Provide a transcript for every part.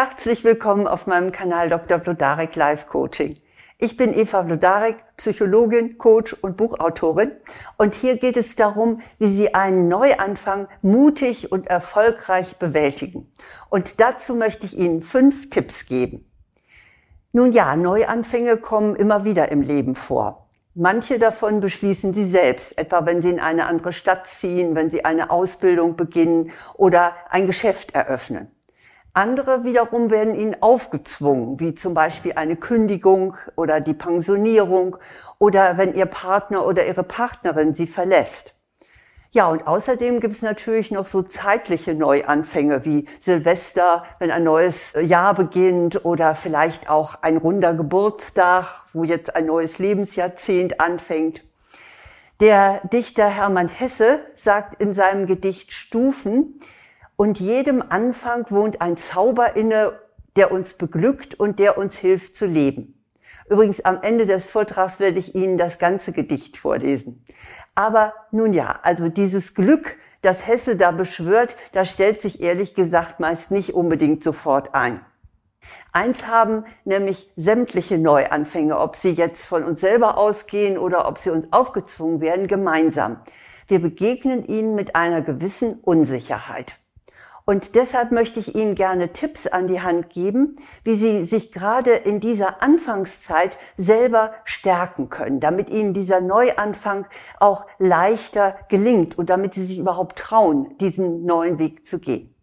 Herzlich willkommen auf meinem Kanal Dr. Blodarek Live Coaching. Ich bin Eva Blodarek, Psychologin, Coach und Buchautorin. Und hier geht es darum, wie Sie einen Neuanfang mutig und erfolgreich bewältigen. Und dazu möchte ich Ihnen fünf Tipps geben. Nun ja, Neuanfänge kommen immer wieder im Leben vor. Manche davon beschließen Sie selbst, etwa wenn Sie in eine andere Stadt ziehen, wenn Sie eine Ausbildung beginnen oder ein Geschäft eröffnen. Andere wiederum werden Ihnen aufgezwungen, wie zum Beispiel eine Kündigung oder die Pensionierung oder wenn Ihr Partner oder Ihre Partnerin Sie verlässt. Ja, und außerdem gibt es natürlich noch so zeitliche Neuanfänge wie Silvester, wenn ein neues Jahr beginnt oder vielleicht auch ein runder Geburtstag, wo jetzt ein neues Lebensjahrzehnt anfängt. Der Dichter Hermann Hesse sagt in seinem Gedicht Stufen, und jedem Anfang wohnt ein Zauber inne, der uns beglückt und der uns hilft zu leben. Übrigens, am Ende des Vortrags werde ich Ihnen das ganze Gedicht vorlesen. Aber nun ja, also dieses Glück, das Hesse da beschwört, das stellt sich ehrlich gesagt meist nicht unbedingt sofort ein. Eins haben nämlich sämtliche Neuanfänge, ob sie jetzt von uns selber ausgehen oder ob sie uns aufgezwungen werden, gemeinsam. Wir begegnen ihnen mit einer gewissen Unsicherheit. Und deshalb möchte ich Ihnen gerne Tipps an die Hand geben, wie Sie sich gerade in dieser Anfangszeit selber stärken können, damit Ihnen dieser Neuanfang auch leichter gelingt und damit Sie sich überhaupt trauen, diesen neuen Weg zu gehen.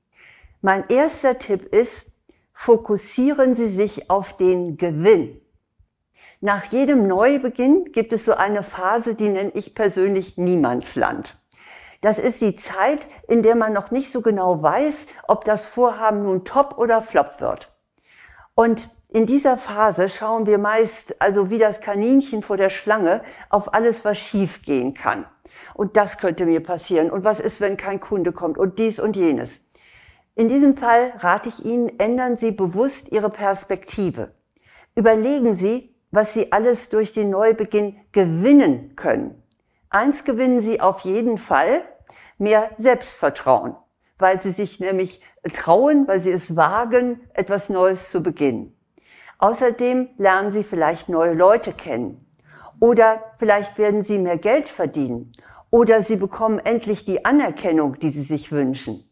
Mein erster Tipp ist, fokussieren Sie sich auf den Gewinn. Nach jedem Neubeginn gibt es so eine Phase, die nenne ich persönlich Niemandsland. Das ist die Zeit, in der man noch nicht so genau weiß, ob das Vorhaben nun top oder flop wird. Und in dieser Phase schauen wir meist, also wie das Kaninchen vor der Schlange, auf alles, was schief gehen kann. Und das könnte mir passieren. Und was ist, wenn kein Kunde kommt? Und dies und jenes. In diesem Fall rate ich Ihnen, ändern Sie bewusst Ihre Perspektive. Überlegen Sie, was Sie alles durch den Neubeginn gewinnen können. Eins gewinnen Sie auf jeden Fall, mehr Selbstvertrauen, weil sie sich nämlich trauen, weil sie es wagen, etwas Neues zu beginnen. Außerdem lernen sie vielleicht neue Leute kennen. Oder vielleicht werden sie mehr Geld verdienen. Oder sie bekommen endlich die Anerkennung, die sie sich wünschen.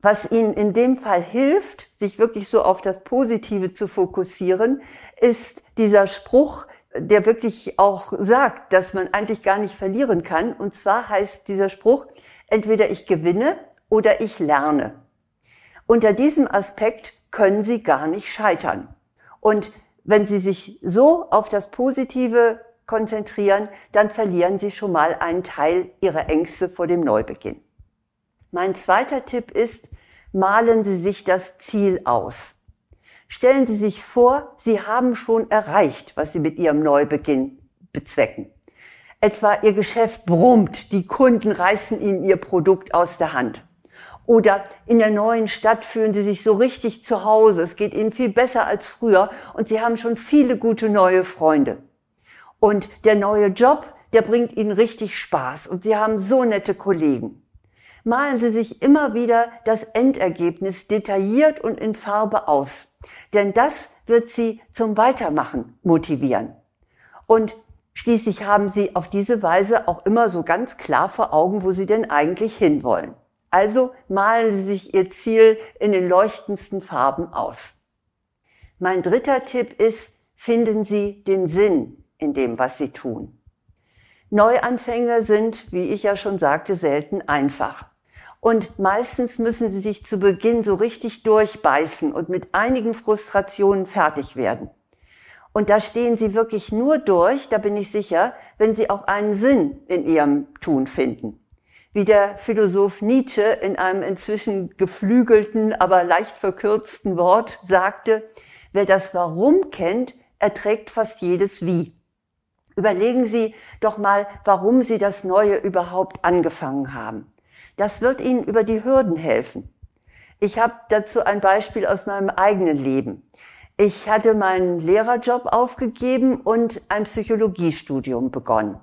Was ihnen in dem Fall hilft, sich wirklich so auf das Positive zu fokussieren, ist dieser Spruch, der wirklich auch sagt, dass man eigentlich gar nicht verlieren kann. Und zwar heißt dieser Spruch, entweder ich gewinne oder ich lerne. Unter diesem Aspekt können Sie gar nicht scheitern. Und wenn Sie sich so auf das Positive konzentrieren, dann verlieren Sie schon mal einen Teil Ihrer Ängste vor dem Neubeginn. Mein zweiter Tipp ist, malen Sie sich das Ziel aus. Stellen Sie sich vor, Sie haben schon erreicht, was Sie mit Ihrem Neubeginn bezwecken. Etwa Ihr Geschäft brummt, die Kunden reißen Ihnen Ihr Produkt aus der Hand. Oder in der neuen Stadt fühlen Sie sich so richtig zu Hause, es geht Ihnen viel besser als früher und Sie haben schon viele gute neue Freunde. Und der neue Job, der bringt Ihnen richtig Spaß und Sie haben so nette Kollegen. Malen Sie sich immer wieder das Endergebnis detailliert und in Farbe aus. Denn das wird sie zum Weitermachen motivieren. Und schließlich haben sie auf diese Weise auch immer so ganz klar vor Augen, wo sie denn eigentlich hinwollen. Also malen Sie sich Ihr Ziel in den leuchtendsten Farben aus. Mein dritter Tipp ist, finden Sie den Sinn in dem, was Sie tun. Neuanfänge sind, wie ich ja schon sagte, selten einfach. Und meistens müssen sie sich zu Beginn so richtig durchbeißen und mit einigen Frustrationen fertig werden. Und da stehen sie wirklich nur durch, da bin ich sicher, wenn sie auch einen Sinn in ihrem Tun finden. Wie der Philosoph Nietzsche in einem inzwischen geflügelten, aber leicht verkürzten Wort sagte, wer das Warum kennt, erträgt fast jedes Wie. Überlegen Sie doch mal, warum Sie das Neue überhaupt angefangen haben. Das wird Ihnen über die Hürden helfen. Ich habe dazu ein Beispiel aus meinem eigenen Leben. Ich hatte meinen Lehrerjob aufgegeben und ein Psychologiestudium begonnen.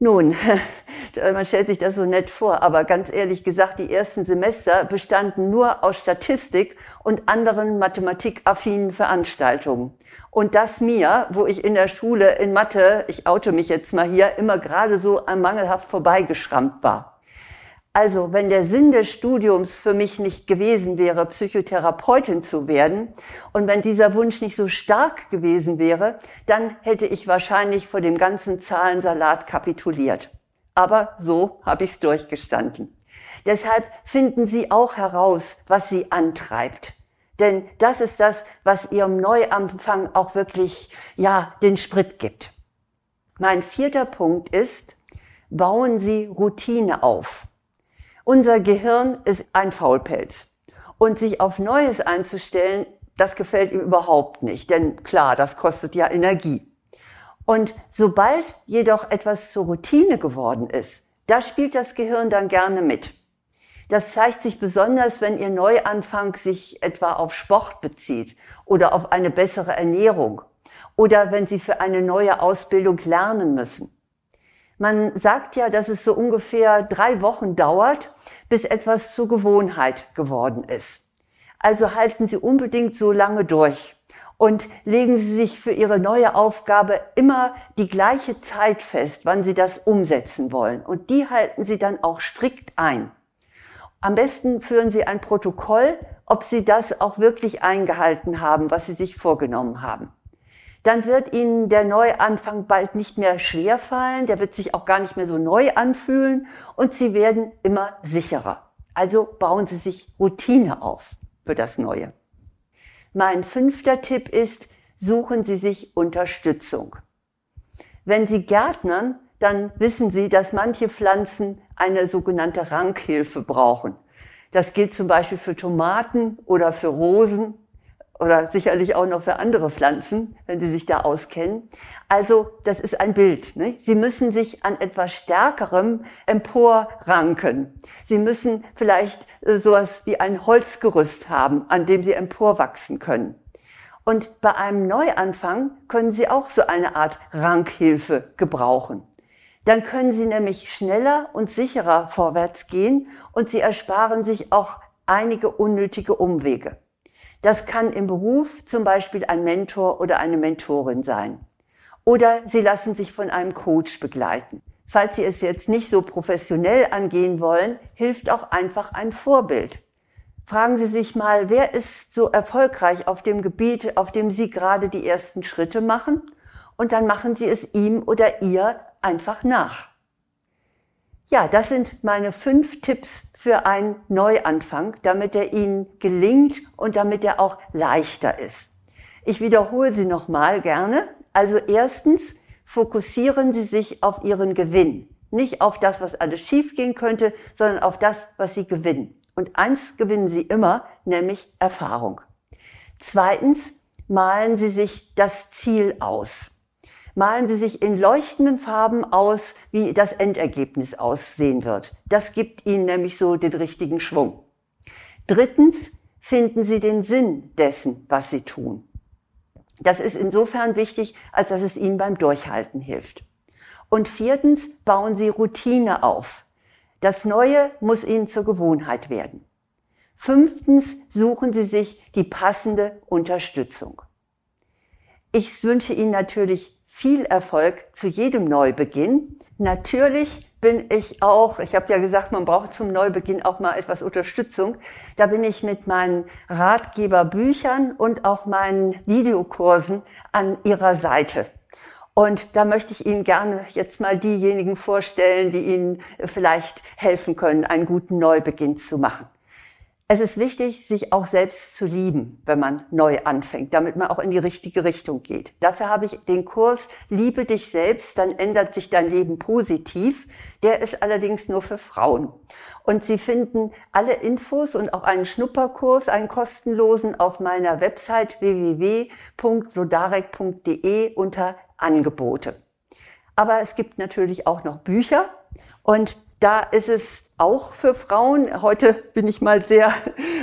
Nun, man stellt sich das so nett vor, aber ganz ehrlich gesagt, die ersten Semester bestanden nur aus Statistik und anderen mathematikaffinen Veranstaltungen. Und das mir, wo ich in der Schule in Mathe, ich oute mich jetzt mal hier, immer gerade so mangelhaft vorbeigeschrammt war. Also, wenn der Sinn des Studiums für mich nicht gewesen wäre, Psychotherapeutin zu werden, und wenn dieser Wunsch nicht so stark gewesen wäre, dann hätte ich wahrscheinlich vor dem ganzen Zahlensalat kapituliert. Aber so habe ich es durchgestanden. Deshalb finden Sie auch heraus, was Sie antreibt. Denn das ist das, was Ihrem Neuanfang auch wirklich, ja, den Sprit gibt. Mein vierter Punkt ist, bauen Sie Routine auf. Unser Gehirn ist ein Faulpelz. Und sich auf Neues einzustellen, das gefällt ihm überhaupt nicht. Denn klar, das kostet ja Energie. Und sobald jedoch etwas zur Routine geworden ist, da spielt das Gehirn dann gerne mit. Das zeigt sich besonders, wenn Ihr Neuanfang sich etwa auf Sport bezieht oder auf eine bessere Ernährung oder wenn Sie für eine neue Ausbildung lernen müssen. Man sagt ja, dass es so ungefähr drei Wochen dauert, bis etwas zur Gewohnheit geworden ist. Also halten Sie unbedingt so lange durch und legen Sie sich für Ihre neue Aufgabe immer die gleiche Zeit fest, wann Sie das umsetzen wollen. Und die halten Sie dann auch strikt ein. Am besten führen Sie ein Protokoll, ob Sie das auch wirklich eingehalten haben, was Sie sich vorgenommen haben dann wird Ihnen der Neuanfang bald nicht mehr schwer fallen, der wird sich auch gar nicht mehr so neu anfühlen und Sie werden immer sicherer. Also bauen Sie sich Routine auf für das Neue. Mein fünfter Tipp ist, suchen Sie sich Unterstützung. Wenn Sie Gärtnern, dann wissen Sie, dass manche Pflanzen eine sogenannte Rankhilfe brauchen. Das gilt zum Beispiel für Tomaten oder für Rosen oder sicherlich auch noch für andere Pflanzen, wenn Sie sich da auskennen. Also das ist ein Bild. Ne? Sie müssen sich an etwas Stärkerem emporranken. Sie müssen vielleicht äh, sowas wie ein Holzgerüst haben, an dem Sie emporwachsen können. Und bei einem Neuanfang können Sie auch so eine Art Rankhilfe gebrauchen. Dann können Sie nämlich schneller und sicherer vorwärts gehen und Sie ersparen sich auch einige unnötige Umwege. Das kann im Beruf zum Beispiel ein Mentor oder eine Mentorin sein. Oder Sie lassen sich von einem Coach begleiten. Falls Sie es jetzt nicht so professionell angehen wollen, hilft auch einfach ein Vorbild. Fragen Sie sich mal, wer ist so erfolgreich auf dem Gebiet, auf dem Sie gerade die ersten Schritte machen? Und dann machen Sie es ihm oder ihr einfach nach. Ja, das sind meine fünf Tipps für einen Neuanfang, damit er Ihnen gelingt und damit er auch leichter ist. Ich wiederhole sie nochmal gerne. Also erstens, fokussieren Sie sich auf Ihren Gewinn. Nicht auf das, was alles schiefgehen könnte, sondern auf das, was Sie gewinnen. Und eins gewinnen Sie immer, nämlich Erfahrung. Zweitens, malen Sie sich das Ziel aus malen Sie sich in leuchtenden Farben aus, wie das Endergebnis aussehen wird. Das gibt Ihnen nämlich so den richtigen Schwung. Drittens finden Sie den Sinn dessen, was Sie tun. Das ist insofern wichtig, als dass es Ihnen beim Durchhalten hilft. Und viertens bauen Sie Routine auf. Das Neue muss Ihnen zur Gewohnheit werden. Fünftens suchen Sie sich die passende Unterstützung. Ich wünsche Ihnen natürlich viel Erfolg zu jedem Neubeginn. Natürlich bin ich auch, ich habe ja gesagt, man braucht zum Neubeginn auch mal etwas Unterstützung. Da bin ich mit meinen Ratgeberbüchern und auch meinen Videokursen an Ihrer Seite. Und da möchte ich Ihnen gerne jetzt mal diejenigen vorstellen, die Ihnen vielleicht helfen können, einen guten Neubeginn zu machen. Es ist wichtig, sich auch selbst zu lieben, wenn man neu anfängt, damit man auch in die richtige Richtung geht. Dafür habe ich den Kurs Liebe dich selbst, dann ändert sich dein Leben positiv. Der ist allerdings nur für Frauen. Und Sie finden alle Infos und auch einen Schnupperkurs, einen kostenlosen, auf meiner Website www.lodarek.de unter Angebote. Aber es gibt natürlich auch noch Bücher und Da ist es auch für Frauen. Heute bin ich mal sehr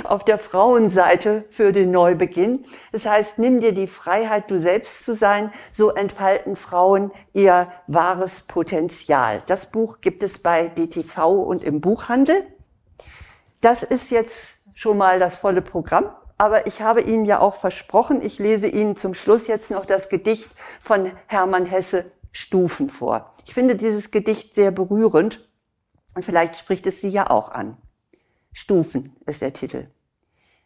auf der Frauenseite für den Neubeginn. Das heißt, nimm dir die Freiheit, du selbst zu sein. So entfalten Frauen ihr wahres Potenzial. Das Buch gibt es bei DTV und im Buchhandel. Das ist jetzt schon mal das volle Programm. Aber ich habe Ihnen ja auch versprochen, ich lese Ihnen zum Schluss jetzt noch das Gedicht von Hermann Hesse Stufen vor. Ich finde dieses Gedicht sehr berührend und vielleicht spricht es Sie ja auch an. Stufen ist der Titel.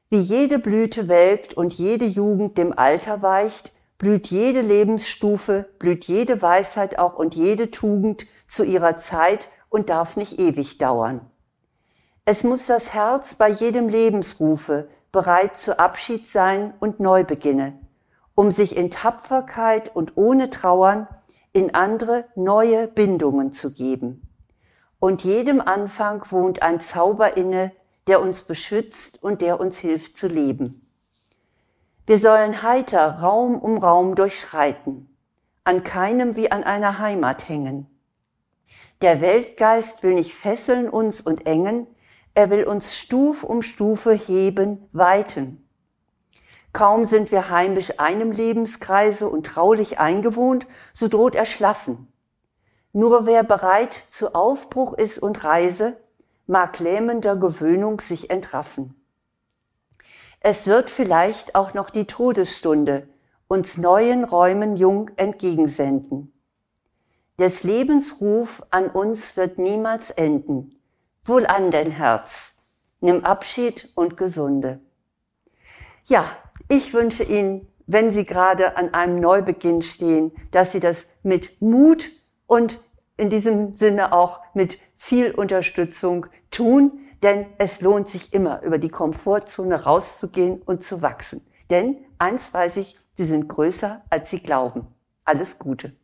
Wie jede Blüte welkt und jede Jugend dem Alter weicht, blüht jede Lebensstufe, blüht jede Weisheit auch und jede Tugend zu ihrer Zeit und darf nicht ewig dauern. Es muss das Herz bei jedem Lebensrufe bereit zu Abschied sein und Neubeginne, um sich in Tapferkeit und ohne Trauern in andere neue Bindungen zu geben und jedem Anfang wohnt ein Zauber inne, der uns beschützt und der uns hilft zu leben. Wir sollen heiter Raum um Raum durchschreiten, an keinem wie an einer Heimat hängen. Der Weltgeist will nicht fesseln uns und engen, er will uns Stuf um Stufe heben, weiten. Kaum sind wir heimisch einem Lebenskreise und traulich eingewohnt, so droht er schlaffen. Nur wer bereit zu Aufbruch ist und Reise, mag lähmender Gewöhnung sich entraffen. Es wird vielleicht auch noch die Todesstunde uns neuen Räumen jung entgegensenden. Des Lebens Ruf an uns wird niemals enden. Wohl an dein Herz, nimm Abschied und Gesunde. Ja, ich wünsche Ihnen, wenn Sie gerade an einem Neubeginn stehen, dass Sie das mit Mut und in diesem Sinne auch mit viel Unterstützung tun, denn es lohnt sich immer, über die Komfortzone rauszugehen und zu wachsen. Denn eins weiß ich, sie sind größer, als sie glauben. Alles Gute.